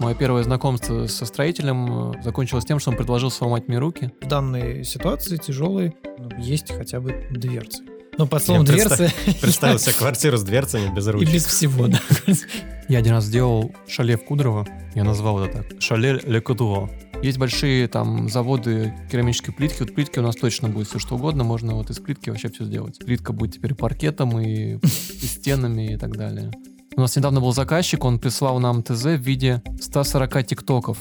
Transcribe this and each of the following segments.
Мое первое знакомство со строителем э, закончилось тем, что он предложил сломать мне руки. В данной ситуации тяжелой ну, есть хотя бы дверцы. Но по словам дверцы... Представил себе квартиру с дверцами без ручек. И без всего, да. Я один раз сделал шале в Кудрово, я назвал это так, шале Ле Кудрово. Есть большие там заводы керамической плитки. Вот плитки у нас точно будет все что угодно. Можно вот из плитки вообще все сделать. Плитка будет теперь паркетом и, и стенами и так далее. У нас недавно был заказчик, он прислал нам ТЗ в виде 140 тиктоков.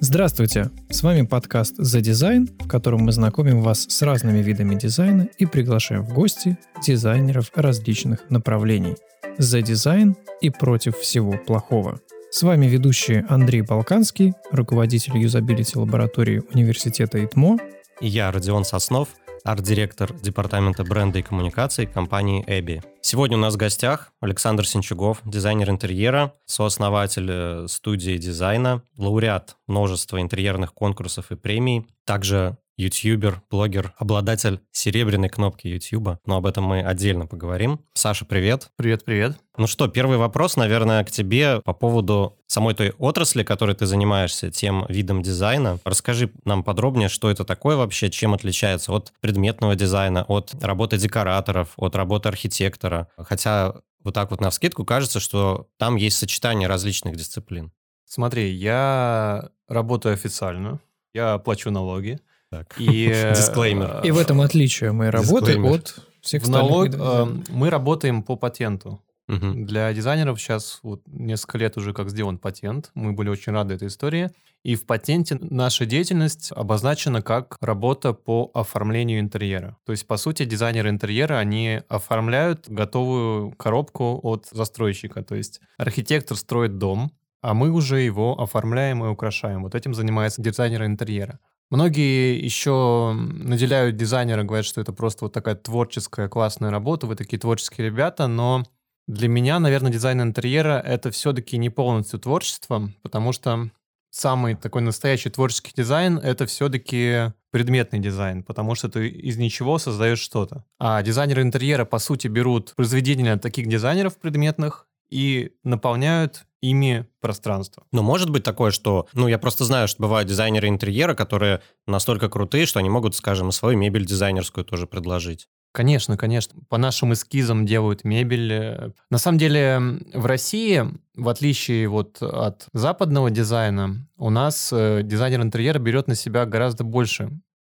Здравствуйте! С вами подкаст «За дизайн», в котором мы знакомим вас с разными видами дизайна и приглашаем в гости дизайнеров различных направлений. «За дизайн» и против всего плохого. С вами ведущий Андрей Балканский, руководитель юзабилити лаборатории университета ИТМО. И я, Родион Соснов, арт-директор департамента бренда и коммуникаций компании ABBYY. Сегодня у нас в гостях Александр Сенчугов, дизайнер интерьера, сооснователь э, студии дизайна, лауреат множества интерьерных конкурсов и премий, также ютубер, блогер, обладатель серебряной кнопки ютуба, но об этом мы отдельно поговорим. Саша, привет. Привет, привет. Ну что, первый вопрос, наверное, к тебе по поводу самой той отрасли, которой ты занимаешься, тем видом дизайна. Расскажи нам подробнее, что это такое вообще, чем отличается от предметного дизайна, от работы декораторов, от работы архитектора. Хотя вот так вот на вскидку кажется, что там есть сочетание различных дисциплин. Смотри, я работаю официально, я плачу налоги, так. И, Дисклеймер. И в этом отличие моей работы Дисклеймер. от всех в налог остальных э, мы работаем по патенту. Мгм. Для дизайнеров сейчас вот несколько лет уже как сделан патент. Мы были очень рады этой истории. И в патенте наша деятельность обозначена как работа по оформлению интерьера. То есть, по сути, дизайнеры интерьера, они оформляют готовую коробку от застройщика. То есть, архитектор строит дом, а мы уже его оформляем и украшаем. Вот этим занимается дизайнер интерьера. Многие еще наделяют дизайнера, говорят, что это просто вот такая творческая классная работа, вы такие творческие ребята, но для меня, наверное, дизайн интерьера — это все-таки не полностью творчество, потому что самый такой настоящий творческий дизайн — это все-таки предметный дизайн, потому что ты из ничего создаешь что-то. А дизайнеры интерьера, по сути, берут произведения таких дизайнеров предметных и наполняют ими пространство. Но может быть такое, что... Ну, я просто знаю, что бывают дизайнеры интерьера, которые настолько крутые, что они могут, скажем, свою мебель дизайнерскую тоже предложить. Конечно, конечно. По нашим эскизам делают мебель. На самом деле в России, в отличие вот от западного дизайна, у нас э, дизайнер интерьера берет на себя гораздо больше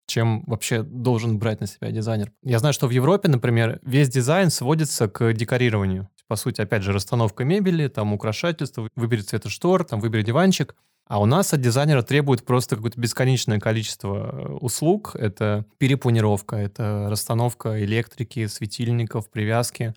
чем вообще должен брать на себя дизайнер. Я знаю, что в Европе, например, весь дизайн сводится к декорированию. По сути, опять же, расстановка мебели, там украшательство, выбери цвета штор, там выбери диванчик. А у нас от дизайнера требует просто какое-то бесконечное количество э, услуг. Это перепланировка, это расстановка электрики, светильников, привязки.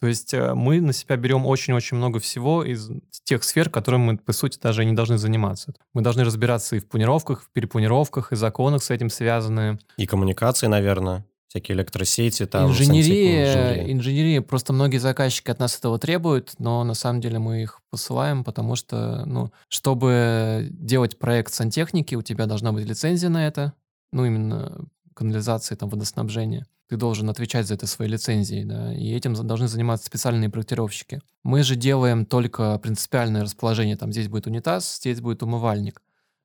То есть э, мы на себя берем очень-очень много всего из тех сфер, которыми мы, по сути, даже не должны заниматься. Мы должны разбираться и в планировках, в перепланировках, и законах с этим связанные. И коммуникации, наверное, всякие электросети, там... инженерия, инженерия, просто многие заказчики от нас этого требуют, но на самом деле мы их посылаем, потому что, ну, чтобы делать проект сантехники, у тебя должна быть лицензия на это, ну, именно канализации, там, водоснабжения. Ты должен отвечать за это своей лицензией, да, и этим должны заниматься специальные проектировщики. Мы же делаем только принципиальное расположение, там, здесь будет унитаз, здесь будет умывальник.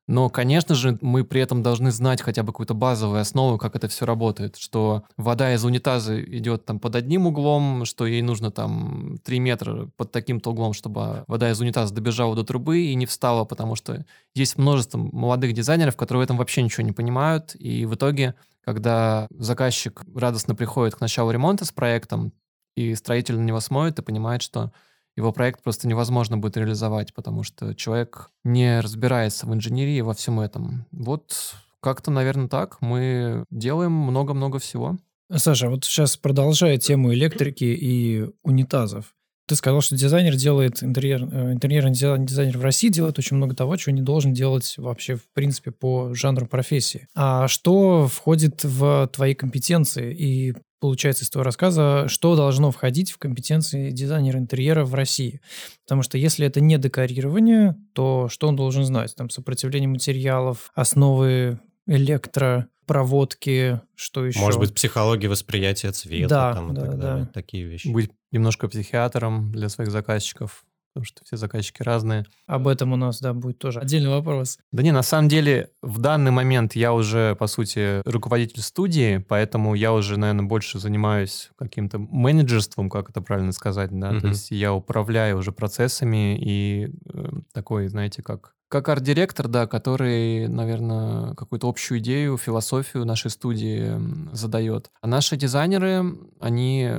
Но, конечно же, мы при этом должны знать хотя бы какую-то базовую основу, как это все работает, что вода из унитаза идет там под одним углом, что ей нужно там 3 метра под таким-то углом, чтобы вода из унитаза добежала до трубы и не встала, потому что есть множество молодых дизайнеров, которые в этом вообще ничего не понимают, и в итоге, когда заказчик радостно приходит к началу ремонта с проектом, и строитель на него смотрит и понимает, что его проект просто невозможно будет реализовать, потому что человек не разбирается в инженерии, во всем этом. Вот как-то, наверное, так. Мы делаем много-много всего. Саша, вот сейчас продолжая тему электрики и унитазов. Ты сказал, что дизайнер делает интерьер, э, интерьерный дизайн- дизайнер в России делает очень много того, чего не должен делать вообще, в принципе, по жанру профессии. А что входит в твои компетенции? И получается из твоего рассказа, что должно входить в компетенции дизайнера интерьера в России? Потому что если это не декорирование, то что он должен знать? Там сопротивление материалов, основы электропроводки, что еще? Может быть, психология восприятия цвета Да, там, и да, так да. далее. Такие вещи. Быть немножко психиатром для своих заказчиков. Потому что все заказчики разные. Об этом у нас, да, будет тоже отдельный вопрос. Да не, на самом деле, в данный момент я уже, по сути, руководитель студии, поэтому я уже, наверное, больше занимаюсь каким-то менеджерством, как это правильно сказать, да, Мгм. то есть я управляю уже процессами и э, такой, знаете, как как арт-директор, да, который, наверное, какую-то общую идею, философию нашей студии задает. А наши дизайнеры, они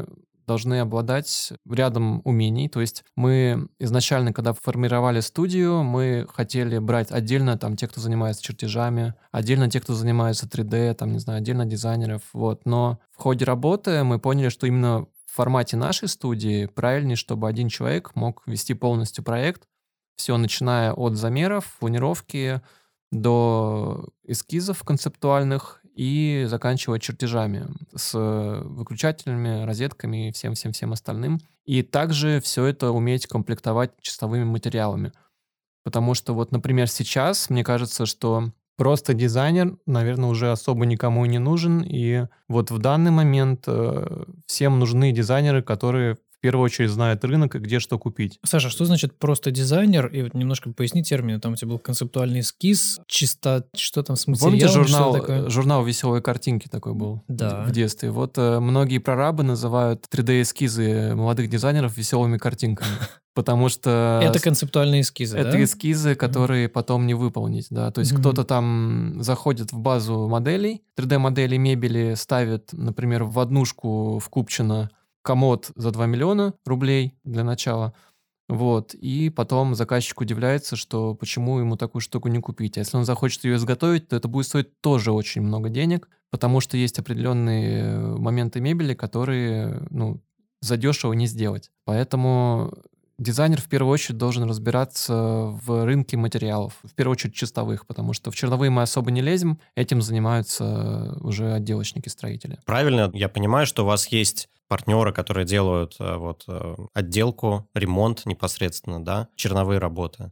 должны обладать рядом умений. То есть мы изначально, когда формировали студию, мы хотели брать отдельно там тех, кто занимается чертежами, отдельно тех, кто занимается 3D, там, не знаю, отдельно дизайнеров, вот. Но в ходе работы мы поняли, что именно в формате нашей студии правильнее, чтобы один человек мог вести полностью проект, все начиная от замеров, планировки до эскизов концептуальных и заканчивая чертежами с выключателями, розетками и всем-всем-всем остальным. И также все это уметь комплектовать чистовыми материалами. Потому что вот, например, сейчас мне кажется, что просто дизайнер, наверное, уже особо никому не нужен. И вот в данный момент э, всем нужны дизайнеры, которые в первую очередь знают рынок и где что купить. Саша, что значит просто дизайнер? И вот немножко поясни термины. Там у тебя был концептуальный эскиз, чисто, что там с материалом? Помните журнал, такое? журнал «Веселые картинки» такой был Да. в детстве? Вот э, многие прорабы называют 3D-эскизы молодых дизайнеров веселыми картинками. Потому что... Это концептуальные эскизы, Это да? эскизы, которые потом не выполнить, да. То есть Мгм. кто-то там заходит в базу моделей, 3D-модели мебели ставит, например, в однушку в Купчино комод за 2 миллиона рублей для начала. Вот. И потом заказчик удивляется, что почему ему такую штуку не купить. А если он захочет ее изготовить, то это будет стоить тоже очень много денег, потому что есть определенные моменты мебели, которые, ну, задешево не сделать. Поэтому дизайнер в первую очередь должен разбираться в рынке материалов, в первую очередь чистовых, потому что в черновые мы особо не лезем, этим занимаются уже отделочники-строители. Правильно, я понимаю, что у вас есть партнеры, которые делают э, вот э, отделку, ремонт непосредственно, да, черновые работы.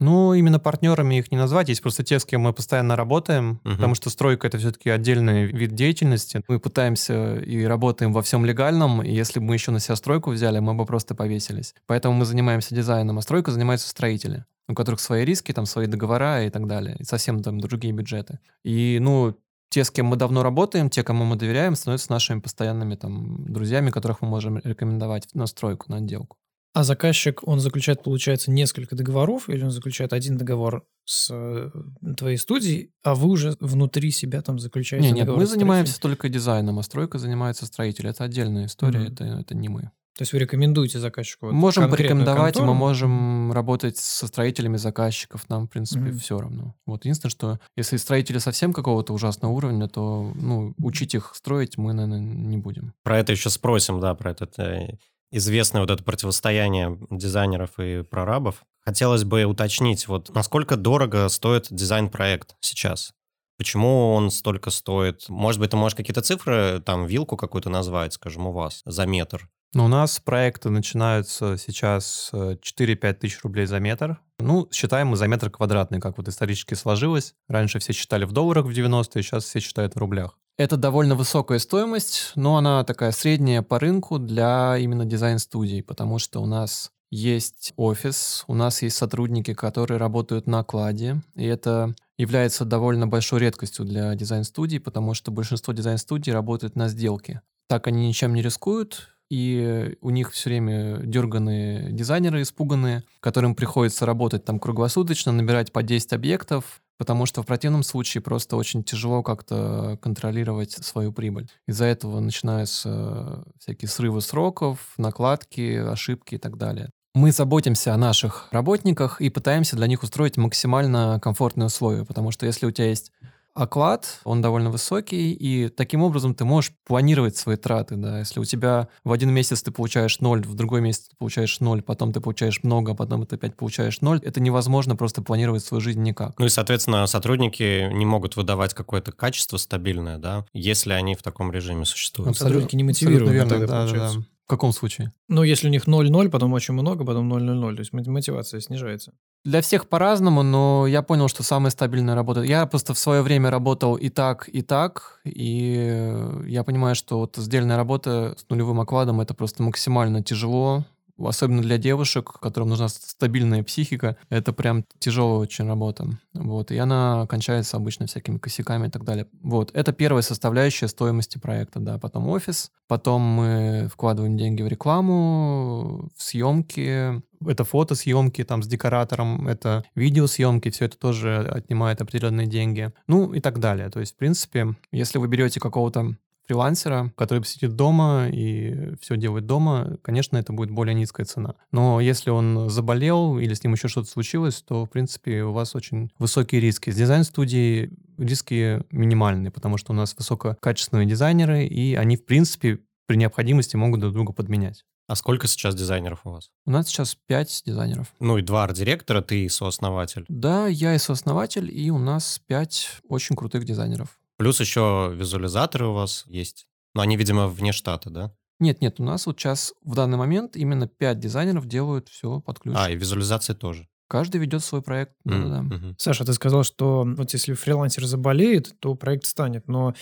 Ну, именно партнерами их не назвать, есть просто те, с кем мы постоянно работаем, Мгм. потому что стройка это все-таки отдельный вид деятельности. Мы пытаемся и работаем во всем легальном, и если бы мы еще на себя стройку взяли, мы бы просто повесились. Поэтому мы занимаемся дизайном, а стройка занимаются строители, у которых свои риски, там свои договора и так далее, и совсем там другие бюджеты. И, ну, те, с кем мы давно работаем, те, кому мы доверяем, становятся нашими постоянными там друзьями, которых мы можем рекомендовать на стройку, на отделку. А заказчик, он заключает, получается, несколько договоров, или он заключает один договор с э, твоей студией, а вы уже внутри себя там заключаете Не, нет, договор мы с занимаемся только дизайном, а стройка занимается строитель. Это отдельная история, Мгм. это, это не мы. То есть вы рекомендуете заказчику вот можем порекомендовать, мы контору? можем работать со строителями заказчиков, нам, в принципе, Мгм. все равно. Вот единственное, что если строители совсем какого-то ужасного уровня, то, ну, учить их строить мы, наверное, не будем. Про это еще спросим, да, про этот э, известное вот это противостояние дизайнеров и прорабов. Хотелось бы уточнить, вот насколько дорого стоит дизайн-проект сейчас? Почему он столько стоит? Может быть, ты можешь какие-то цифры, там, вилку какую-то назвать, скажем, у вас за метр? Но у нас проекты начинаются сейчас э, 4-5 тысяч рублей за метр. Ну, считаем мы за метр квадратный, как вот исторически сложилось. Раньше все считали в долларах в 90-е, сейчас все считают в рублях. Это довольно высокая стоимость, но она такая средняя по рынку для именно дизайн-студий, потому что у нас есть офис, у нас есть сотрудники, которые работают на окладе, и это является довольно большой редкостью для дизайн-студий, потому что большинство дизайн-студий работают на сделке. Так они ничем не рискуют, и у них все время дерганые дизайнеры испуганные, которым приходится работать там круглосуточно, набирать по 10 объектов, потому что в противном случае просто очень тяжело как-то контролировать свою прибыль. Из-за этого начинаются всякие срывы сроков, накладки, ошибки и так далее. Мы заботимся о наших работниках и пытаемся для них устроить максимально комфортные условия, потому что если у тебя есть оклад, он довольно высокий, и таким образом ты можешь планировать свои траты, да, если у тебя в один месяц ты получаешь ноль, в другой месяц ты получаешь ноль, потом ты получаешь много, а потом ты опять получаешь ноль, это невозможно просто планировать свою жизнь никак. Ну и, соответственно, сотрудники не могут выдавать какое-то качество стабильное, да, если они в таком режиме существуют. Сотрудники не Абсолютно мотивированы верно, тогда, да, да, да. В каком случае? Ну, если у них 0-0, потом очень много, потом 0-0-0, то есть мо- мотивация снижается. Для всех по-разному, но я понял, что самая стабильная работа... Я просто в свое время работал и так, и так, и я понимаю, что вот сдельная работа с нулевым окладом — это просто максимально тяжело, особенно для девушек, которым нужна стабильная психика, это прям тяжелая очень работа. Вот, и она кончается обычно всякими косяками и так далее. Вот, это первая составляющая стоимости проекта, да. Потом офис, потом мы вкладываем деньги в рекламу, в съемки, это фотосъемки там с декоратором, это видеосъемки, все это тоже отнимает определенные деньги, ну и так далее. То есть, в принципе, если вы берете какого-то фрилансера, который сидит дома и все делает дома, конечно, это будет более низкая цена. Но если он заболел или с ним еще что-то случилось, то, в принципе, у вас очень высокие риски. С дизайн-студией риски минимальные, потому что у нас высококачественные дизайнеры, и они, в принципе, при необходимости могут друг друга подменять. А сколько сейчас дизайнеров у вас? У нас сейчас пять дизайнеров. Ну и два арт-директора, ты и сооснователь. Да, я и сооснователь, и у нас пять очень крутых дизайнеров. Плюс еще визуализаторы у вас есть. Но они, видимо, вне штата, да? Нет, нет, у нас вот сейчас в данный момент именно пять дизайнеров делают все под ключ. А, и визуализация тоже. Каждый ведет свой проект. М, Да-да-да. мгм. Саша, ты сказал, что вот если фрилансер заболеет, то проект станет. Но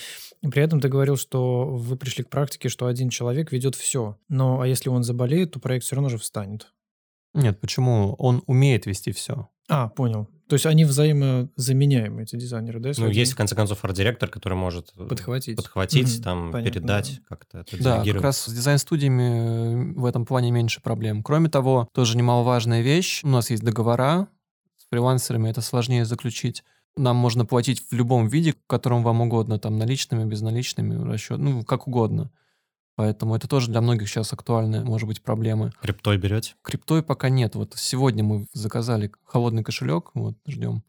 при этом ты говорил, что вы пришли к практике, что один человек ведет все. Но а если он заболеет, то проект все равно же встанет. Нет, почему? Он умеет вести все. А, понял. То есть они взаимозаменяемые, эти дизайнеры, да? Ну, один есть, в конце концов, арт-директор, который может э, подхватить. подхватить, Мгм, там, понятно, передать, да. как-то это Да, как раз с дизайн-студиями э, в этом плане меньше проблем. Кроме того, тоже немаловажная вещь. У нас есть договора с фрилансерами, это сложнее заключить. Нам можно платить в любом виде, в котором вам угодно, там наличными, безналичными, расчет, ну, как угодно. Поэтому это тоже для многих сейчас актуальная, может быть, проблема. Криптой берете? Криптой пока нет. Вот сегодня мы заказали холодный кошелек, вот, ждем.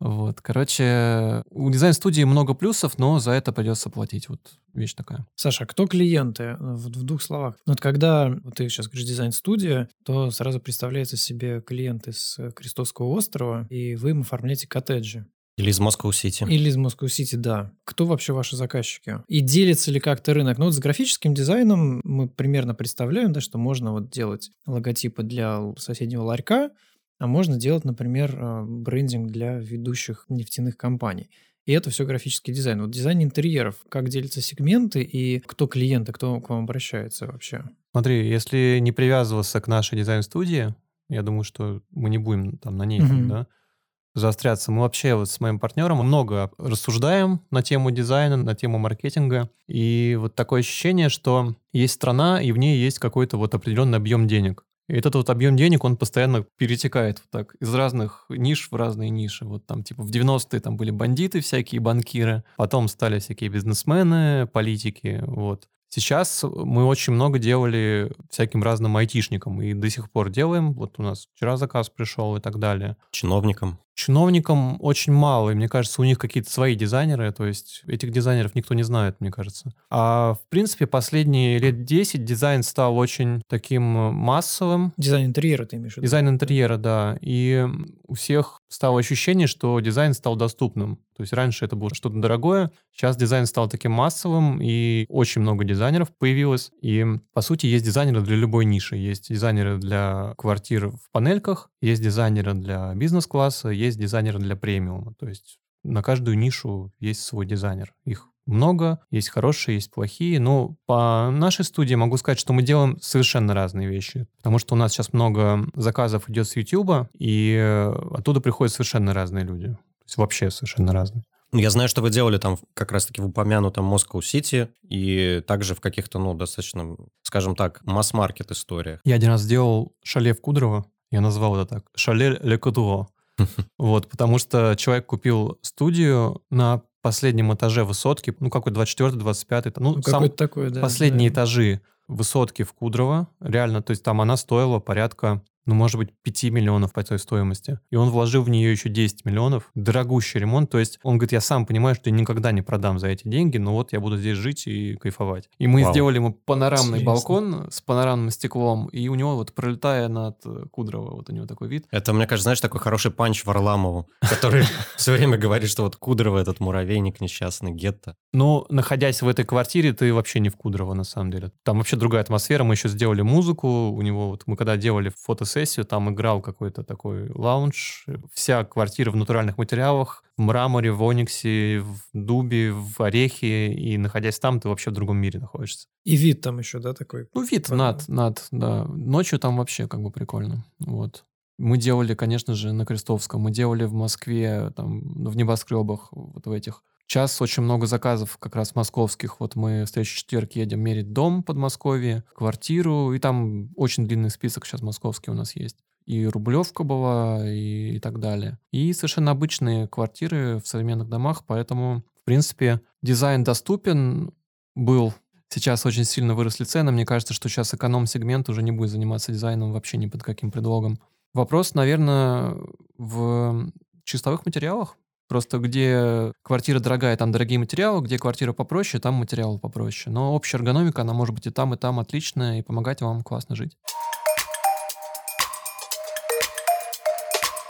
Вот, короче, у дизайн-студии много плюсов, но за это придется платить. Вот вещь такая. Саша, а кто клиенты? В, в двух словах. Ну, Вот когда вот ты сейчас говоришь дизайн-студия, то сразу представляется себе клиенты с Крестовского острова, и вы им оформляете коттеджи. Или из Москвы-Сити? Или из Москвы-Сити, да. Кто вообще ваши заказчики? И делится ли как-то рынок? Ну вот с графическим дизайном мы примерно представляем, да, что можно вот делать логотипы для соседнего ларька, а можно делать, например, э, брендинг для ведущих нефтяных компаний. И это все графический дизайн. Вот дизайн интерьеров, как делятся сегменты и кто клиенты, кто к вам обращается вообще? Смотри, если не привязываться к нашей дизайн-студии, я думаю, что мы не будем там на ней Мгм. да, заостряться. Мы вообще вот с моим партнером много рассуждаем на тему дизайна, на тему маркетинга. И вот такое ощущение, что есть страна, и в ней есть какой-то вот определенный объем денег. И этот вот объем денег, он постоянно перетекает вот так из разных ниш в разные ниши. Вот там типа в 90-е там были бандиты всякие, банкиры, потом стали всякие бизнесмены, политики, вот. Сейчас мы очень много делали всяким разным айтишникам и до сих пор делаем. Вот у нас вчера заказ пришел и так далее. Чиновникам? Чиновникам очень мало, и мне кажется, у них какие-то свои дизайнеры, то есть этих дизайнеров никто не знает, мне кажется. А в принципе последние лет 10 дизайн стал очень таким э, массовым, Дизайн интерьера ты имеешь в виду? Дизайн интерьера, да. И у всех стало ощущение, что дизайн стал доступным. То есть раньше это было что-то дорогое, сейчас дизайн стал таким массовым, и очень много дизайнеров появилось. И, по сути, есть дизайнеры для любой ниши. Есть дизайнеры для квартир в панельках, есть дизайнеры для бизнес-класса, есть дизайнеры для премиума. То есть на каждую нишу есть свой дизайнер. Их много, есть хорошие, есть плохие. Но по нашей студии могу сказать, что мы делаем совершенно разные вещи. Потому что у нас сейчас много заказов идет с YouTube, и э, оттуда приходят совершенно разные люди. То есть вообще совершенно разные. Я знаю, что вы делали там как раз-таки в упомянутом Москву-Сити и также в каких-то, ну, достаточно, скажем так, масс-маркет историях. Я один раз сделал шале в Кудрово, я назвал это так, шале Ле Кудрово. Вот, потому что человек купил студию на последнем этаже высотки, ну, какой 24 25 ну, Ну, сам- такой, да. последние да. этажи высотки в Кудрово, реально, то есть там она стоила порядка, ну, может быть, 5 миллионов по той стоимости. И он вложил в нее еще 10 миллионов. Дорогущий ремонт. То есть он говорит, я сам понимаю, что я никогда не продам за эти деньги, но вот я буду здесь жить и кайфовать. И мы Вау. сделали ему панорамный Интересно. балкон с панорамным стеклом, и у него вот пролетая над э, Кудрово, вот у него такой вид. Это, мне кажется, знаешь, такой хороший панч Варламову, который все время говорит, что вот Кудрово этот муравейник несчастный, гетто. Но находясь в этой квартире, ты вообще не в Кудрово, на самом деле. Там вообще другая атмосфера. Мы еще сделали музыку. У него, вот мы когда делали фотосессию, там играл какой-то такой лаунж. Вся квартира в натуральных материалах, в мраморе, в ониксе, в дубе, в орехе, и находясь там, ты вообще в другом мире находишься. И вид там еще, да, такой? Ну, вид над, над, да. Ночью там вообще как бы прикольно. Вот. Мы делали, конечно же, на Крестовском, мы делали в Москве, там, в небоскребах, вот в этих. Сейчас очень много заказов как раз московских. Вот мы в следующий четверг едем мерить дом в Подмосковье, квартиру, и там очень длинный список сейчас московский у нас есть. И Рублевка была, и, и так далее. И совершенно обычные квартиры в современных домах, поэтому, в принципе, дизайн доступен был Сейчас очень сильно выросли цены. Мне кажется, что сейчас эконом-сегмент уже не будет заниматься дизайном вообще ни под каким предлогом. Вопрос, наверное, в чистовых материалах. Просто где квартира дорогая, там дорогие материалы, где квартира попроще, там материалы попроще. Но общая эргономика, она может быть и там, и там отличная, и помогать вам классно жить.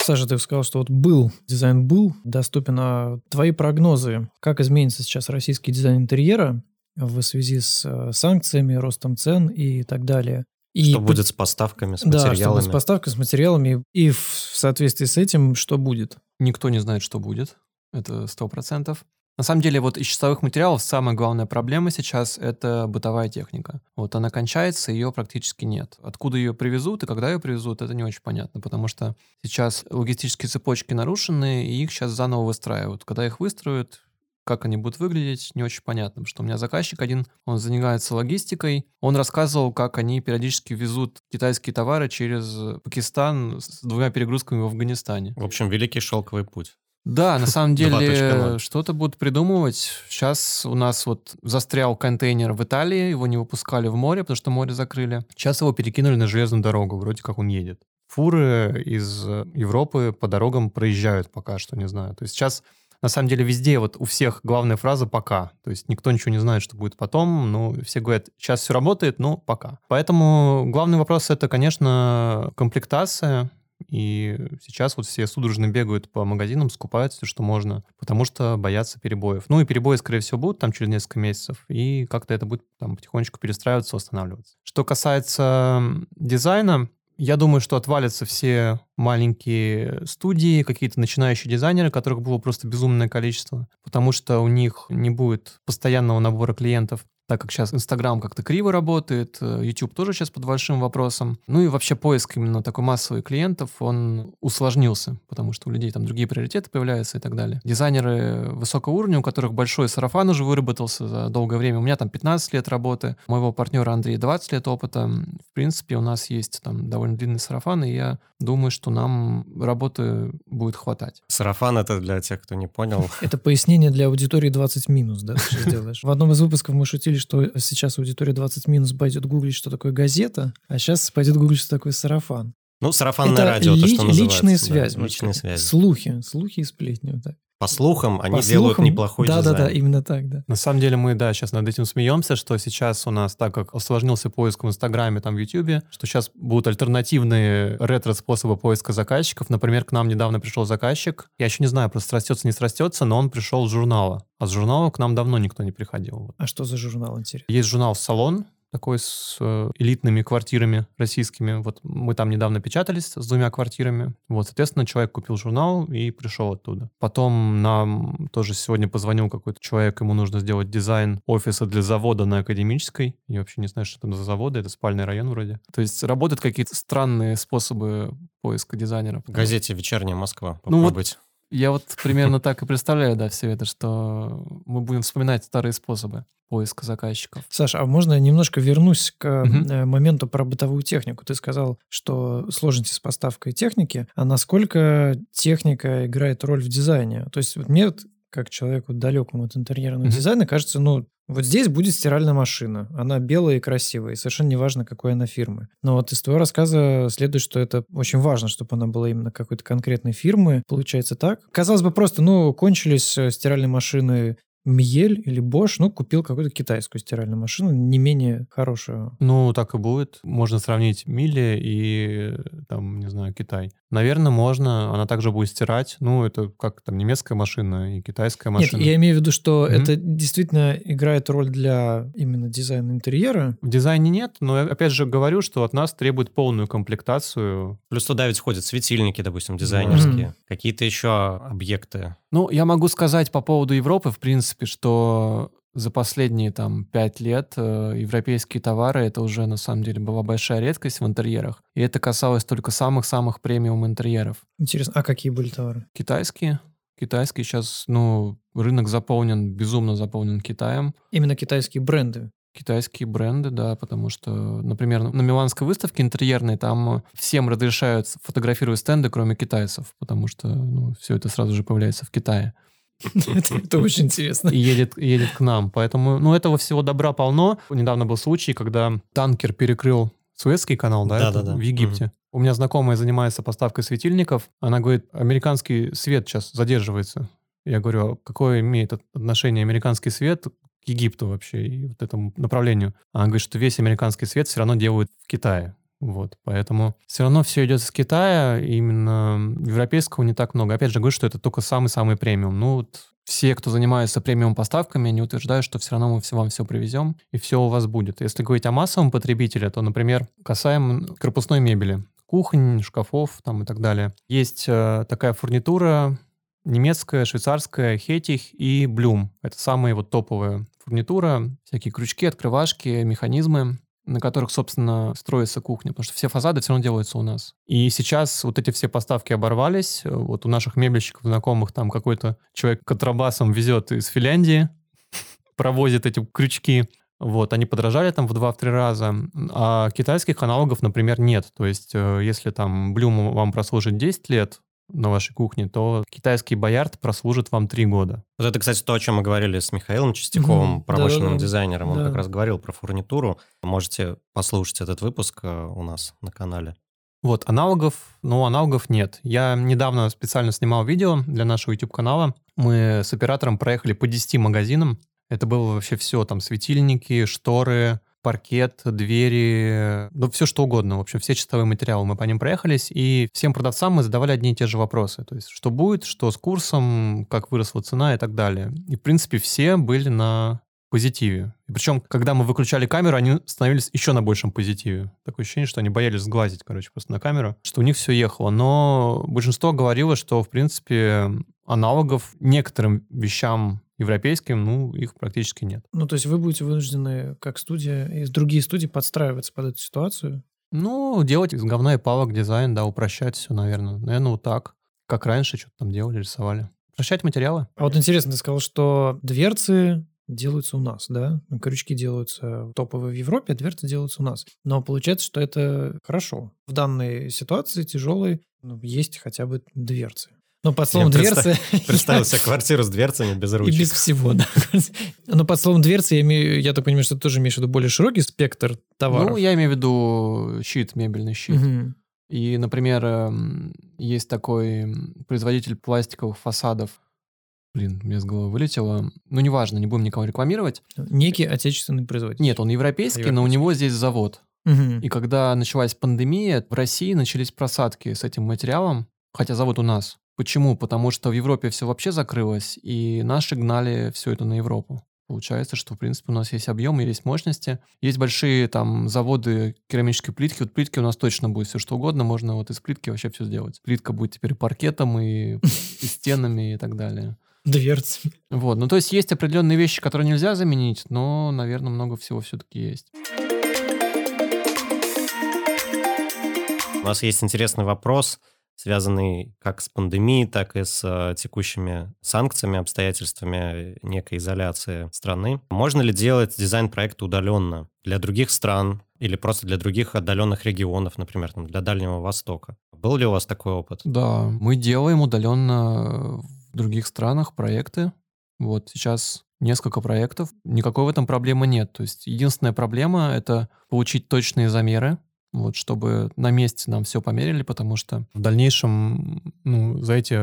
Саша, ты сказал, что вот был, дизайн был доступен, а твои прогнозы, как изменится сейчас российский дизайн интерьера в связи с э, санкциями, ростом цен и так далее? И что будет с поставками, с материалами? Да, что будет с поставкой, с материалами. И в соответствии с этим что будет? Никто не знает, что будет. Это сто процентов. На самом деле, вот из чистовых материалов самая главная проблема сейчас — это бытовая техника. Вот она кончается, ее практически нет. Откуда ее привезут и когда ее привезут, это не очень понятно, потому что сейчас логистические цепочки нарушены, и их сейчас заново выстраивают. Когда их выстроят, как они будут выглядеть, не очень понятно, потому что у меня заказчик один, он занимается логистикой, он рассказывал, как они периодически везут китайские товары через Пакистан с двумя перегрузками в Афганистане. В общем, великий шелковый путь. Да, на самом деле что-то будут придумывать. Сейчас у нас вот застрял контейнер в Италии, его не выпускали в море, потому что море закрыли. Сейчас его перекинули на железную дорогу, вроде как он едет. Фуры из Европы по дорогам проезжают пока что, не знаю. То есть сейчас на самом деле везде вот у всех главная фраза «пока». То есть никто ничего не знает, что будет потом. Ну, все говорят, сейчас все работает, но пока. Поэтому главный вопрос — это, конечно, комплектация. И сейчас вот все судорожно бегают по магазинам, скупают все, что можно, потому что боятся перебоев. Ну и перебои, скорее всего, будут там через несколько месяцев, и как-то это будет там потихонечку перестраиваться, восстанавливаться. Что касается дизайна, я думаю, что отвалятся все маленькие студии, какие-то начинающие дизайнеры, которых было просто безумное количество, потому что у них не будет постоянного набора клиентов так как сейчас Инстаграм как-то криво работает, YouTube э, тоже сейчас под большим вопросом. Ну и вообще поиск именно такой массовых клиентов, он усложнился, потому что у людей там другие приоритеты появляются и так далее. Дизайнеры высокого уровня, у которых большой сарафан уже выработался за долгое время. У меня там 15 лет работы, у моего партнера Андрея 20 лет опыта. В принципе, у нас есть там довольно длинный сарафан, и я думаю, что нам работы будет хватать. Сарафан — это для тех, кто не понял. Это пояснение для аудитории 20 минус, да, ты делаешь? В одном из выпусков мы шутили, что сейчас аудитория 20 минус пойдет гуглить, что такое газета, а сейчас пойдет гуглить, что такое сарафан. Ну, сарафанное это радио, ли, то, что называется. Личные связи. Да, личные связи. Слухи. Слухи и сплетни. Вот так. По слухам, они По делают слухам, неплохой да, дизайн. Да, да, именно так, да. На самом деле мы, да, сейчас над этим смеемся, что сейчас у нас, так как осложнился поиск в Инстаграме, там, в Ютубе, что сейчас будут альтернативные ретро-способы поиска заказчиков. Например, к нам недавно пришел заказчик. Я еще не знаю, просто срастется, не срастется, но он пришел с журнала. А с журнала к нам давно никто не приходил. А что за журнал, интересно? Есть журнал «Салон», такой с э, элитными квартирами российскими. Вот мы там недавно печатались с двумя квартирами. Вот, соответственно, человек купил журнал и пришел оттуда. Потом нам тоже сегодня позвонил какой-то человек, ему нужно сделать дизайн офиса для завода на Академической. Я вообще не знаю, что там за заводы, это спальный район вроде. То есть работают какие-то странные способы поиска дизайнера. В газете «Вечерняя Москва» попробуйте. Ну, вот я вот примерно так и представляю, да, все это, что мы будем вспоминать старые способы поиска заказчиков. Саша, а можно я немножко вернусь к угу. моменту про бытовую технику? Ты сказал, что сложности с поставкой техники, а насколько техника играет роль в дизайне? То есть вот мне как человеку далекому от интерьерного mm-hmm. дизайна, кажется, ну, вот здесь будет стиральная машина. Она белая и красивая, и совершенно не важно, какой она фирмы. Но вот из твоего рассказа следует, что это очень важно, чтобы она была именно какой-то конкретной фирмы. Получается так. Казалось бы, просто, ну, кончились э, стиральные машины Miele или Bosch, ну, купил какую-то китайскую стиральную машину, не менее хорошую. Ну, так и будет. Можно сравнить Мили и, там, не знаю, Китай. Наверное, можно. Она также будет стирать. Ну, это как там немецкая машина и китайская машина. Нет, я имею в виду, что mm-hmm. это действительно играет роль для именно дизайна интерьера. В дизайне нет, но я опять же говорю, что от нас требует полную комплектацию. Плюс туда ведь входят светильники, допустим, дизайнерские, mm-hmm. какие-то еще объекты. Ну, я могу сказать по поводу Европы, в принципе, что за последние там пять лет э, европейские товары это уже на самом деле была большая редкость в интерьерах. И это касалось только самых-самых премиум интерьеров. Интересно, а какие были товары? Китайские. Китайские сейчас, ну, рынок заполнен, безумно заполнен Китаем. Именно китайские бренды. Китайские бренды, да, потому что, например, на Миланской выставке интерьерной там всем разрешают фотографировать стенды, кроме китайцев, потому что ну, все это сразу же появляется в Китае. Это очень интересно. И едет, едет к нам. Поэтому, ну, этого всего добра полно. Недавно был случай, когда танкер перекрыл Суэцкий канал, да, да, да, в Египте. Угу. У меня знакомая занимается поставкой светильников. Она говорит, американский свет сейчас задерживается. Я говорю, а какое имеет отношение американский свет к Египту вообще и вот этому направлению? Она говорит, что весь американский свет все равно делают в Китае. Вот, поэтому все равно все идет из Китая, именно европейского не так много. Опять же, говорю, что это только самый-самый премиум. Ну, вот все, кто занимается премиум поставками, они утверждают, что все равно мы все, вам все привезем, и все у вас будет. Если говорить о массовом потребителе, то, например, касаемо корпусной мебели, кухонь, шкафов там и так далее. Есть э, такая фурнитура немецкая, швейцарская, Хетих и Блюм. Это самые вот топовые фурнитура, всякие крючки, открывашки, механизмы на которых, собственно, строится кухня, потому что все фасады все равно делаются у нас. И сейчас вот эти все поставки оборвались. Вот у наших мебельщиков знакомых там какой-то человек контрабасом везет из Финляндии, провозит эти крючки. Вот, они подорожали там в 2-3 раза, а китайских аналогов, например, нет. То есть, э, если там Блюм вам прослужит 10 лет, на вашей кухне, то китайский боярд прослужит вам три года. Вот это, кстати, то, о чем мы говорили с Михаилом Чистяковым, mm-hmm. промышленным да, дизайнером. Он да. как раз говорил про фурнитуру. Можете послушать этот выпуск э, у нас на канале. Вот, аналогов, ну, аналогов нет. Я недавно специально снимал видео для нашего YouTube-канала. Мы с оператором проехали по 10 магазинам. Это было вообще все, там, светильники, шторы, паркет, двери, ну, все что угодно. В общем, все чистовые материалы мы по ним проехались, и всем продавцам мы задавали одни и те же вопросы. То есть, что будет, что с курсом, как выросла цена и так далее. И, в принципе, все были на позитиве. Причем, когда мы выключали камеру, они становились еще на большем позитиве. Такое ощущение, что они боялись сглазить, короче, просто на камеру, что у них все ехало. Но большинство говорило, что, в принципе, аналогов некоторым вещам европейским, ну, их практически нет. Ну, то есть вы будете вынуждены, как студия, и другие студии подстраиваться под эту ситуацию? Ну, делать из говна и палок дизайн, да, упрощать все, наверное. Наверное, вот так. Как раньше что-то там делали, рисовали. Упрощать материалы. А вот интересно, ты сказал, что дверцы делаются у нас, да? Крючки делаются топовые в Европе, а дверцы делаются у нас. Но получается, что это хорошо. В данной ситуации тяжелой ну, есть хотя бы дверцы. Ну, под словом дверцы... Представил себе квартиру с дверцами без ручек. И без всего, да. Но под словом дверцы я имею, я так понимаю, что ты тоже имеешь в виду более широкий спектр товаров. Ну, я имею в виду щит, мебельный щит. И, например, эм, есть такой производитель пластиковых фасадов. Блин, мне с головы вылетело. Ну, неважно, не будем никого рекламировать. Некий отечественный производитель. Нет, он европейский, европейский. но у него здесь завод. Угу. И когда началась пандемия, в России начались просадки с этим материалом, хотя завод у нас. Почему? Потому что в Европе все вообще закрылось, и наши гнали все это на Европу. Получается, что, в принципе, у нас есть объем и есть мощности. Есть большие там заводы керамической плитки. Вот плитки у нас точно будет все что угодно. Можно вот из плитки вообще все сделать. Плитка будет теперь паркетом, и, и стенами, и так далее. Дверцами. Вот. Ну, то есть есть определенные вещи, которые нельзя заменить, но, наверное, много всего все-таки есть. У нас есть интересный вопрос связанный как с пандемией, так и с текущими санкциями, обстоятельствами некой изоляции страны. Можно ли делать дизайн-проект удаленно для других стран или просто для других отдаленных регионов, например, там, для Дальнего Востока? Был ли у вас такой опыт? Да, мы делаем удаленно в других странах проекты. Вот сейчас несколько проектов. Никакой в этом проблемы нет. То есть единственная проблема — это получить точные замеры, вот, чтобы на месте нам все померили, потому что в дальнейшем ну, за эти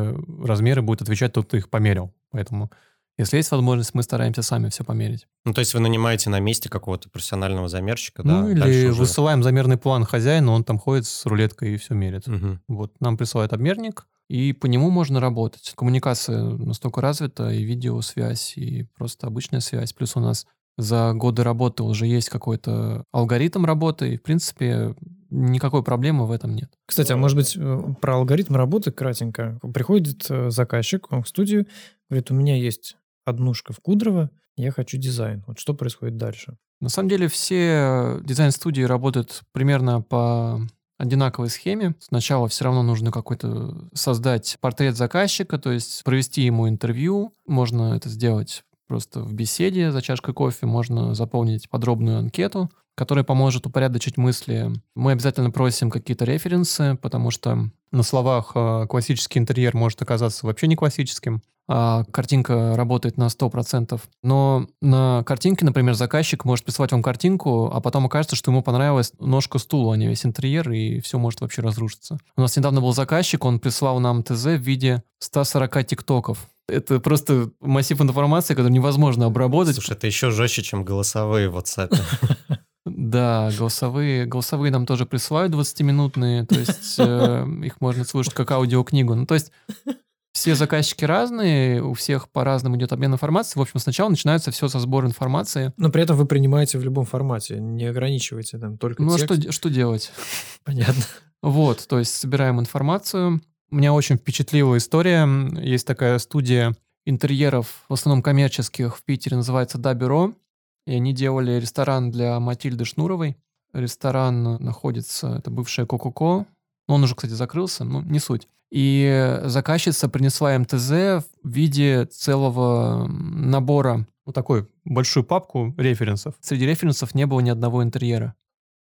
размеры будет отвечать тот, кто их померил. Поэтому Если есть возможность, мы стараемся сами все померить. Ну, то есть вы нанимаете на месте какого-то профессионального замерщика, ну, да? или уже... высылаем замерный план хозяину, он там ходит с рулеткой и все мерит. Угу. Вот, нам присылают обмерник, и по нему можно работать. Коммуникация настолько развита, и видеосвязь, и просто обычная связь. Плюс у нас за годы работы уже есть какой-то алгоритм работы, и, в принципе, никакой проблемы в этом нет. Кстати, а может быть, э, про алгоритм работы кратенько. Приходит э, заказчик в студию, говорит, у меня есть однушка в Кудрово, я хочу дизайн. Вот что происходит дальше? На самом деле все дизайн-студии работают примерно по одинаковой схеме. Сначала все равно нужно какой-то создать портрет заказчика, то есть провести ему интервью. Можно это сделать просто в беседе за чашкой кофе, можно заполнить подробную анкету, которая поможет упорядочить мысли. Мы обязательно просим какие-то референсы, потому что на словах э, классический интерьер может оказаться вообще не классическим а картинка работает на 100%. Но на картинке, например, заказчик может присылать вам картинку, а потом окажется, что ему понравилась ножка стула, а не весь интерьер, и все может вообще разрушиться. У нас недавно был заказчик, он прислал нам ТЗ в виде 140 тиктоков. Это просто массив информации, который невозможно обработать. Слушай, это еще жестче, чем голосовые в WhatsApp. Да, голосовые, голосовые нам тоже присылают 20-минутные, то есть э, их можно слушать как аудиокнигу. Ну, то есть все заказчики разные, у всех по-разному идет обмен информацией. В общем, сначала начинается все со сбора информации. Но при этом вы принимаете в любом формате, не ограничиваете там только Ну, текст. а что, что делать? Понятно. Вот, то есть собираем информацию. Меня очень впечатлила история. Есть такая студия интерьеров, в основном коммерческих, в Питере, называется «Да, бюро». И они делали ресторан для Матильды Шнуровой. Ресторан находится, это бывшая Кококо. Он уже, кстати, закрылся, но не суть. И заказчица принесла МТЗ в виде целого набора, вот такой большую папку референсов. Среди референсов не было ни одного интерьера.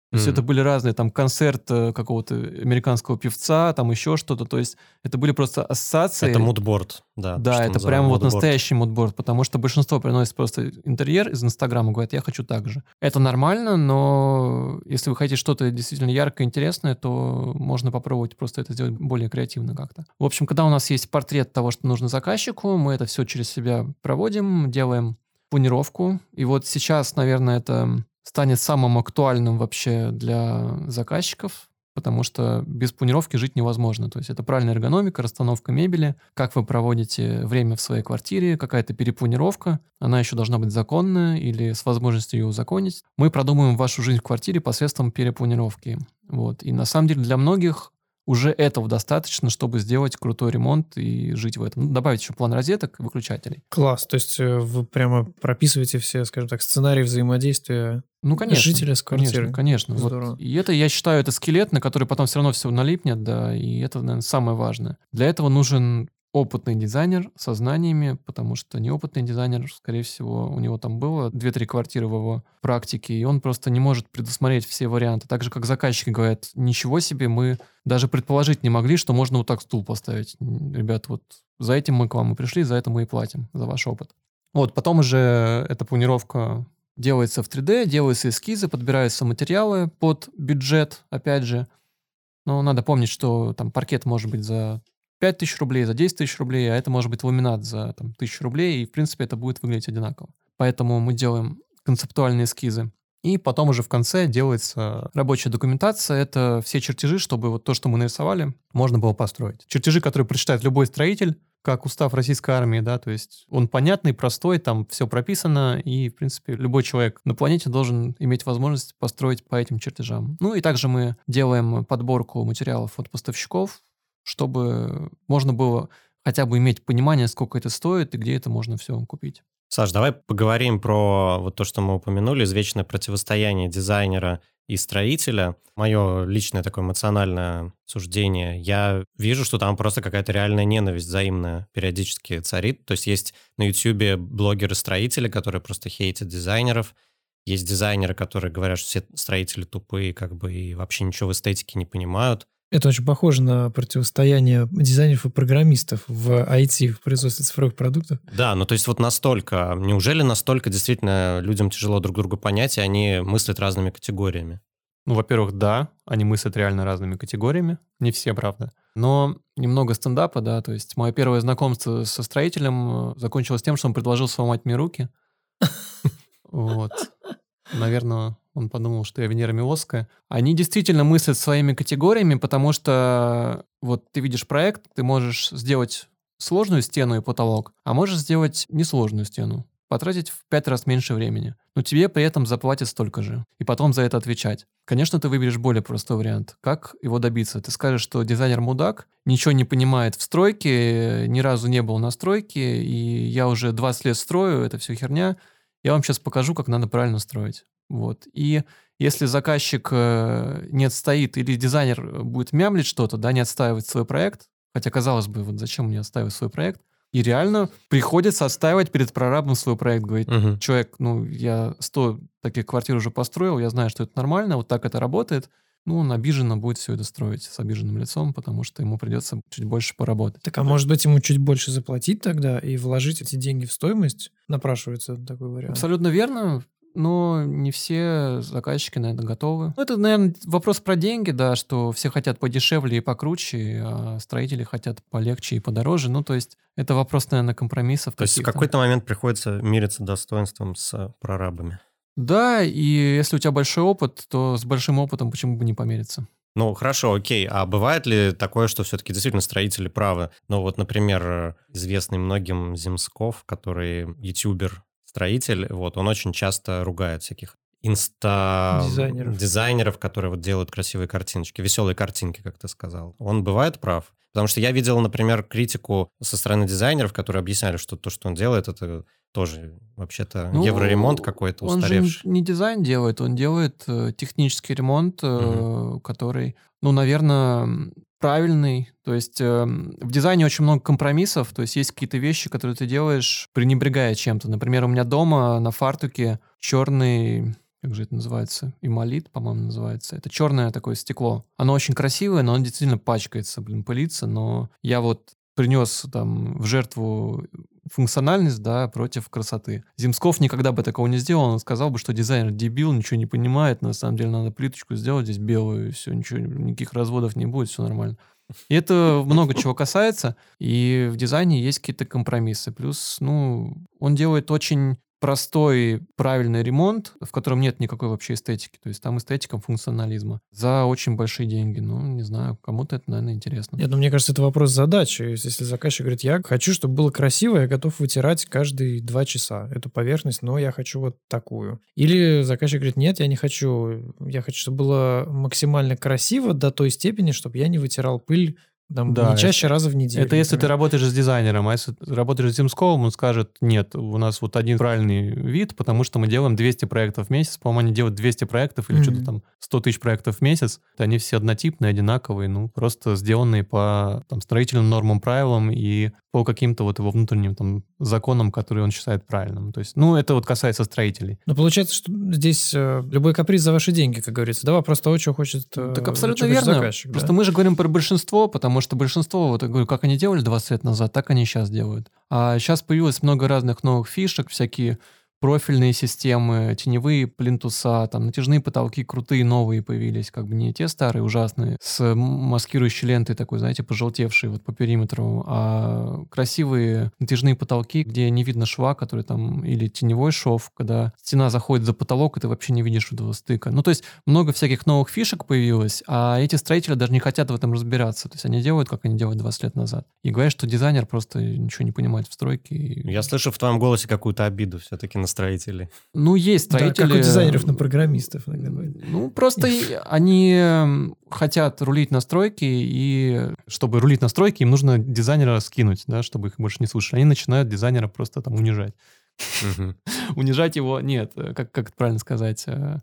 То есть mm-hmm. это были разные, там, концерт э, какого-то американского певца, там еще что-то. То есть это были просто ассоциации. Это мудборд, да. Да, это прямо вот настоящий мудборд, потому что большинство приносит просто интерьер из Инстаграма, говорят, я хочу так же. Это нормально, но если вы хотите что-то действительно яркое, интересное, то можно попробовать просто это сделать более креативно как-то. В общем, когда у нас есть портрет того, что нужно заказчику, мы это все через себя проводим, делаем планировку. И вот сейчас, наверное, это станет самым актуальным вообще для заказчиков, потому что без планировки жить невозможно. То есть это правильная эргономика, расстановка мебели, как вы проводите время в своей квартире, какая-то перепланировка, она еще должна быть законная или с возможностью ее узаконить. Мы продумаем вашу жизнь в квартире посредством перепланировки. Вот. И на самом деле для многих уже этого достаточно, чтобы сделать крутой ремонт и жить в этом. Ну, добавить еще план розеток и выключателей. Класс. То есть э, вы прямо прописываете все, скажем так, сценарии взаимодействия ну, конечно, жителя с квартирой. Конечно, конечно. Вот. И это, я считаю, это скелет, на который потом все равно все налипнет, да, и это, наверное, самое важное. Для этого нужен опытный дизайнер со знаниями, потому что неопытный дизайнер, скорее всего, у него там было 2-3 квартиры в его практике, и он просто не может предусмотреть все варианты. Так же, как заказчики говорят, ничего себе, мы даже предположить не могли, что можно вот так стул поставить. Ребят, вот за этим мы к вам и пришли, за это мы и платим, за ваш опыт. Вот, потом уже эта планировка делается в 3D, делаются эскизы, подбираются материалы под бюджет, опять же. Но надо помнить, что там паркет может быть за 5 тысяч рублей, за 10 тысяч рублей, а это может быть ламинат за там, тысячу рублей, и, в принципе, это будет выглядеть одинаково. Поэтому мы делаем концептуальные эскизы. И потом уже в конце делается рабочая документация. Это все чертежи, чтобы вот то, что мы нарисовали, можно было построить. Чертежи, которые прочитает любой строитель, как устав российской армии, да, то есть он понятный, простой, там все прописано, и, в принципе, любой человек на планете должен иметь возможность построить по этим чертежам. Ну и также мы делаем подборку материалов от поставщиков, чтобы можно было хотя бы иметь понимание, сколько это стоит и где это можно все купить. Саш, давай поговорим про вот то, что мы упомянули, извечное противостояние дизайнера и строителя. Мое личное такое эмоциональное суждение. Я вижу, что там просто какая-то реальная ненависть взаимная периодически царит. То есть есть на YouTube блогеры-строители, которые просто хейтят дизайнеров. Есть дизайнеры, которые говорят, что все строители тупые, как бы и вообще ничего в эстетике не понимают. Это очень похоже на противостояние дизайнеров и программистов в IT, в производстве цифровых продуктов. Да, ну то есть вот настолько, неужели настолько действительно людям тяжело друг друга понять, и они мыслят разными категориями? Ну, во-первых, да, они мыслят реально разными категориями. Не все, правда. Но немного стендапа, да, то есть мое первое знакомство со строителем э, закончилось тем, что он предложил сломать мне руки. Вот. Наверное, он подумал, что я Венера Милосская. Они действительно мыслят своими категориями, потому что вот ты видишь проект, ты можешь сделать сложную стену и потолок, а можешь сделать несложную стену потратить в пять раз меньше времени, но тебе при этом заплатят столько же, и потом за это отвечать. Конечно, ты выберешь более простой вариант. Как его добиться? Ты скажешь, что дизайнер мудак, ничего не понимает в стройке, ни разу не был на стройке, и я уже 20 лет строю, это все херня, я вам сейчас покажу, как надо правильно строить. Вот. И если заказчик э, не отстоит или дизайнер будет мямлить что-то, да, не отстаивать свой проект, хотя, казалось бы, вот зачем мне отстаивать свой проект, и реально приходится отстаивать перед прорабом свой проект. Говорить, угу. человек, ну, я 100 таких квартир уже построил, я знаю, что это нормально, вот так это работает. Ну, он обиженно будет все это строить с обиженным лицом, потому что ему придется чуть больше поработать. Так, а может быть, ему чуть больше заплатить тогда и вложить эти деньги в стоимость? Напрашивается такой вариант. Абсолютно верно но не все заказчики на это готовы. Ну, это, наверное, вопрос про деньги, да, что все хотят подешевле и покруче, а строители хотят полегче и подороже. Ну, то есть это вопрос, наверное, компромиссов. То есть в какой-то момент приходится мириться достоинством с прорабами. Да, и если у тебя большой опыт, то с большим опытом почему бы не помериться? Ну, хорошо, окей. А бывает ли такое, что все-таки действительно строители правы? Ну, вот, например, известный многим Земсков, который ютубер, строитель, вот, он очень часто ругает всяких инста дизайнеров. дизайнеров, которые вот делают красивые картиночки, веселые картинки, как ты сказал. Он бывает прав? Потому что я видел, например, критику со стороны дизайнеров, которые объясняли, что то, что он делает, это тоже вообще-то ну, евроремонт какой-то устаревший. Он же не дизайн делает, он делает э, технический ремонт, угу. который, ну, наверное, правильный. То есть э, в дизайне очень много компромиссов. То есть есть какие-то вещи, которые ты делаешь, пренебрегая чем-то. Например, у меня дома на фартуке черный как же это называется, эмолит, по-моему, называется. Это черное такое стекло. Оно очень красивое, но оно действительно пачкается, блин, пылится. Но я вот принес там в жертву функциональность, да, против красоты. Земсков никогда бы такого не сделал, он сказал бы, что дизайнер дебил, ничего не понимает, на самом деле надо плиточку сделать здесь белую, и все, ничего, никаких разводов не будет, все нормально. И это много чего касается, и в дизайне есть какие-то компромиссы. Плюс, ну, он делает очень простой, правильный ремонт, в котором нет никакой вообще эстетики. То есть там эстетика функционализма за очень большие деньги. Ну, не знаю, кому-то это, наверное, интересно. Нет, ну, мне кажется, это вопрос задачи. Если заказчик говорит, я хочу, чтобы было красиво, я готов вытирать каждые два часа эту поверхность, но я хочу вот такую. Или заказчик говорит, нет, я не хочу, я хочу, чтобы было максимально красиво до той степени, чтобы я не вытирал пыль там да, не чаще это, раза в неделю. Это если ты работаешь с дизайнером, а если работаешь с Земсковым, он скажет, нет, у нас вот один правильный вид, потому что мы делаем 200 проектов в месяц, по-моему, они делают 200 проектов или mm-hmm. что-то там 100 тысяч проектов в месяц, они все однотипные, одинаковые, ну, просто сделанные по там, строительным нормам, правилам и по каким-то вот его внутренним там законам, которые он считает правильным. То есть, ну, это вот касается строителей. Но получается, что здесь э, любой каприз за ваши деньги, как говорится. Да, вопрос того, чего хочет э, Так абсолютно верно. Заказчик, Просто да? мы же говорим про большинство, потому что большинство, вот я говорю, как они делали 20 лет назад, так они сейчас делают. А сейчас появилось много разных новых фишек, всякие профильные системы, теневые плинтуса, там натяжные потолки крутые новые появились, как бы не те старые ужасные, с маскирующей лентой такой, знаете, пожелтевшей вот по периметру, а красивые натяжные потолки, где не видно шва, который там, или теневой шов, когда стена заходит за потолок, и ты вообще не видишь этого стыка. Ну, то есть много всяких новых фишек появилось, а эти строители даже не хотят в этом разбираться. То есть они делают, как они делали 20 лет назад. И говорят, что дизайнер просто ничего не понимает в стройке. И... Я слышу в твоем голосе какую-то обиду все-таки на строителей. Ну, есть строители... Да, как у дизайнеров на программистов. Ну, просто они хотят рулить настройки, и чтобы рулить настройки, им нужно дизайнера скинуть, да, чтобы их больше не слушали. Они начинают дизайнера просто там унижать. Унижать его, нет, как, как это правильно сказать, э,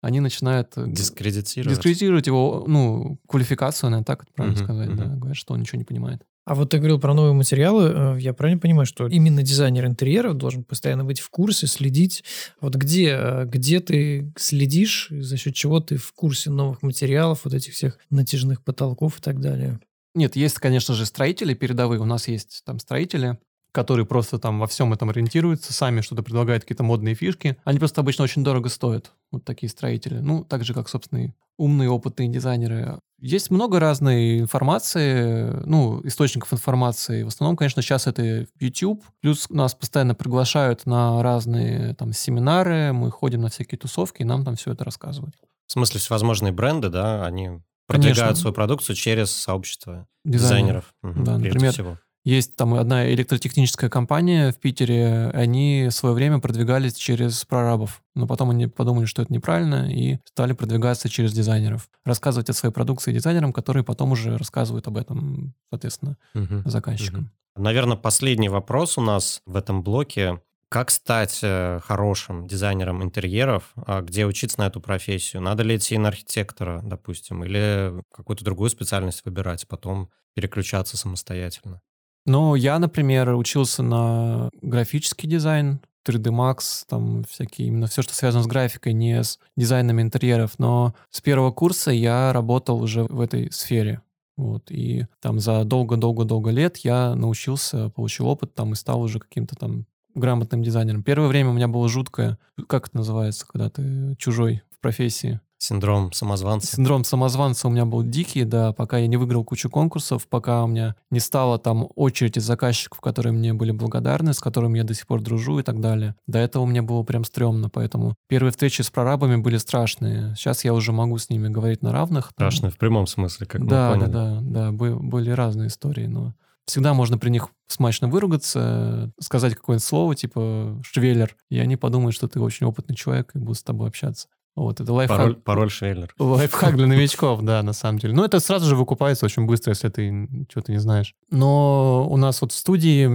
они начинают... Э, дискредитировать. Дискредитировать его, ну, квалификацию, наверное, так это правильно сказать, да, говорят, что он ничего не понимает. А вот ты говорил про новые материалы. Э, я правильно понимаю, что именно дизайнер интерьеров должен постоянно быть в курсе, следить. Вот где, э, где ты следишь, за счет чего ты в курсе новых материалов, вот этих всех натяжных потолков и так далее? Нет, есть, конечно же, строители передовые. У нас есть там строители, которые просто там во всем этом ориентируются, сами что-то предлагают, какие-то модные фишки. Они просто обычно очень дорого стоят, вот такие строители. Ну, так же, как, собственно, и умные, опытные дизайнеры. Есть много разной информации, ну, источников информации. В основном, конечно, сейчас это YouTube. Плюс нас постоянно приглашают на разные там семинары, мы ходим на всякие тусовки, и нам там все это рассказывают. В смысле, всевозможные бренды, да, они продвигают Конечно. свою продукцию через сообщество дизайнеров. дизайнеров. да, например, всего. Есть там одна электротехническая компания в Питере, они в свое время продвигались через прорабов, но потом они подумали, что это неправильно, и стали продвигаться через дизайнеров. Рассказывать о своей продукции дизайнерам, которые потом уже рассказывают об этом, соответственно, угу. заказчикам. Угу. Наверное, последний вопрос у нас в этом блоке. Как стать э, хорошим дизайнером интерьеров? А где учиться на эту профессию? Надо ли идти на архитектора, допустим, или какую-то другую специальность выбирать, потом переключаться самостоятельно? Ну, я, например, учился на графический дизайн, 3D Max, там всякие, именно все, что связано с графикой, не с дизайном интерьеров, но с первого курса я работал уже в этой сфере. Вот, и там за долго-долго-долго лет я научился, получил опыт там и стал уже каким-то там грамотным дизайнером. Первое время у меня было жуткое, как это называется, когда ты чужой в профессии? Синдром самозванца. Синдром самозванца у меня был дикий, да, пока я не выиграл кучу конкурсов, пока у меня не стало там очереди заказчиков, которые мне были благодарны, с которыми я до сих пор дружу и так далее. До этого мне было прям стрёмно, поэтому первые встречи с прорабами были страшные. Сейчас я уже могу с ними говорить на равных. Страшные в прямом смысле, как да, мы поняли. Да, да, да, были разные истории, но всегда можно при них смачно выругаться, сказать какое-нибудь слово, типа «швеллер», и они подумают, что ты очень опытный человек и будут с тобой общаться. Вот, это лайфхак. Пароль, пароль Швеллер. Лайфхак для новичков, да, на самом деле. Но это сразу же выкупается очень быстро, если ты что-то не знаешь. Но у нас вот в студии,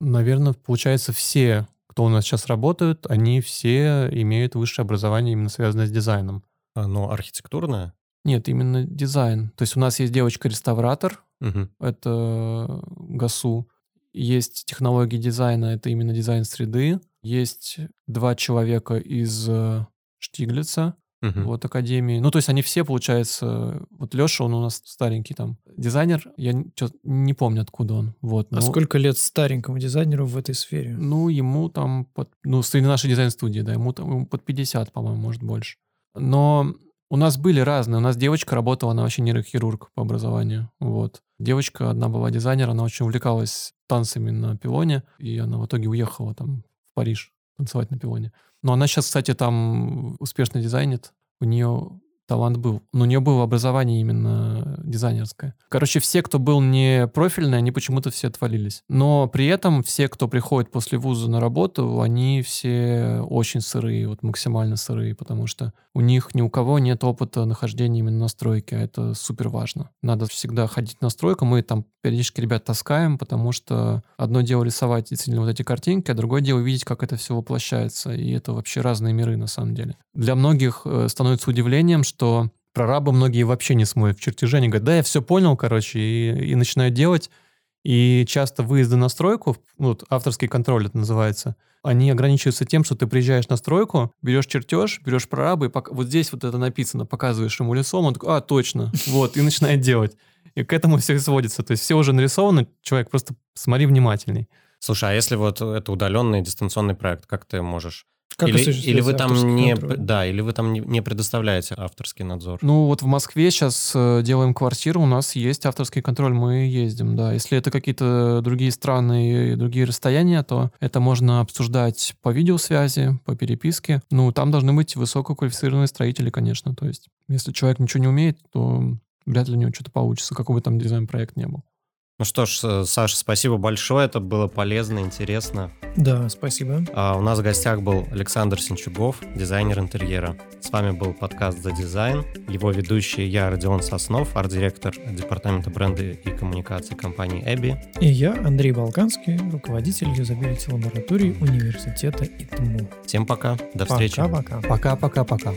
наверное, получается, все, кто у нас сейчас работают, они все имеют высшее образование, именно связанное с дизайном. А, но архитектурное? Нет, именно дизайн. То есть у нас есть девочка-реставратор, угу. это ГАСУ. Есть технологии дизайна, это именно дизайн среды. Есть два человека из э, Штиглица, uh вот, Академии. Ну, то есть они все, получается, вот Леша, он у нас старенький там дизайнер, я не, не помню, откуда он. Вот, а сколько лет старенькому дизайнеру в этой сфере? Ну, ему там, под, ну, среди нашей дизайн-студии, да, ему там ему под 50, по-моему, может, больше. Но у нас были разные. У нас девочка работала, она вообще нейрохирург по образованию. Вот. Девочка одна была дизайнер, она очень увлекалась танцами на пилоне, и она в итоге уехала там в Париж танцевать на пилоне. Но она сейчас, кстати, там успешно дизайнит. У нее талант был. Но у нее было образование именно дизайнерское. Короче, все, кто был не профильный, они почему-то все отвалились. Но при этом все, кто приходит после вуза на работу, они все очень сырые, вот максимально сырые, потому что у них ни у кого нет опыта нахождения именно на стройке, а это супер важно. Надо всегда ходить на стройку, мы там периодически ребят таскаем, потому что одно дело рисовать действительно вот эти картинки, а другое дело видеть, как это все воплощается, и это вообще разные миры на самом деле. Для многих э, становится удивлением, что что прорабы многие вообще не смотрят в чертеже, они говорят, да, я все понял, короче, и, и начинают делать. И часто выезды на стройку, вот авторский контроль это называется, они ограничиваются тем, что ты приезжаешь на стройку, берешь чертеж, берешь прорабы, и пок... вот здесь вот это написано, показываешь ему лицом, он такой, а, точно, вот, и начинает делать. И к этому все сводится. То есть все уже нарисовано, человек просто смотри внимательней. Слушай, а если вот это удаленный дистанционный проект, как ты можешь как или, или вы там не, да, или вы там не, не предоставляете авторский надзор? Ну вот в Москве сейчас э, делаем квартиру, у нас есть авторский контроль, мы ездим, да. Если это какие-то другие страны и другие расстояния, то это можно обсуждать по видеосвязи, по переписке. Ну там должны быть высококвалифицированные строители, конечно. То есть если человек ничего не умеет, то вряд ли у него что-то получится, какой бы там дизайн-проект не был. Ну что ж, э, Саша, спасибо большое, это было полезно, интересно. Да, спасибо. А у нас в гостях был Александр Синчугов, дизайнер интерьера. С вами был подкаст «За дизайн». Его ведущий я, Родион Соснов, арт-директор департамента бренда и коммуникации компании «Эбби». И я, Андрей Балканский, руководитель юзабилити лаборатории университета ИТМУ. Всем пока, до встречи. Пока-пока. Пока-пока-пока.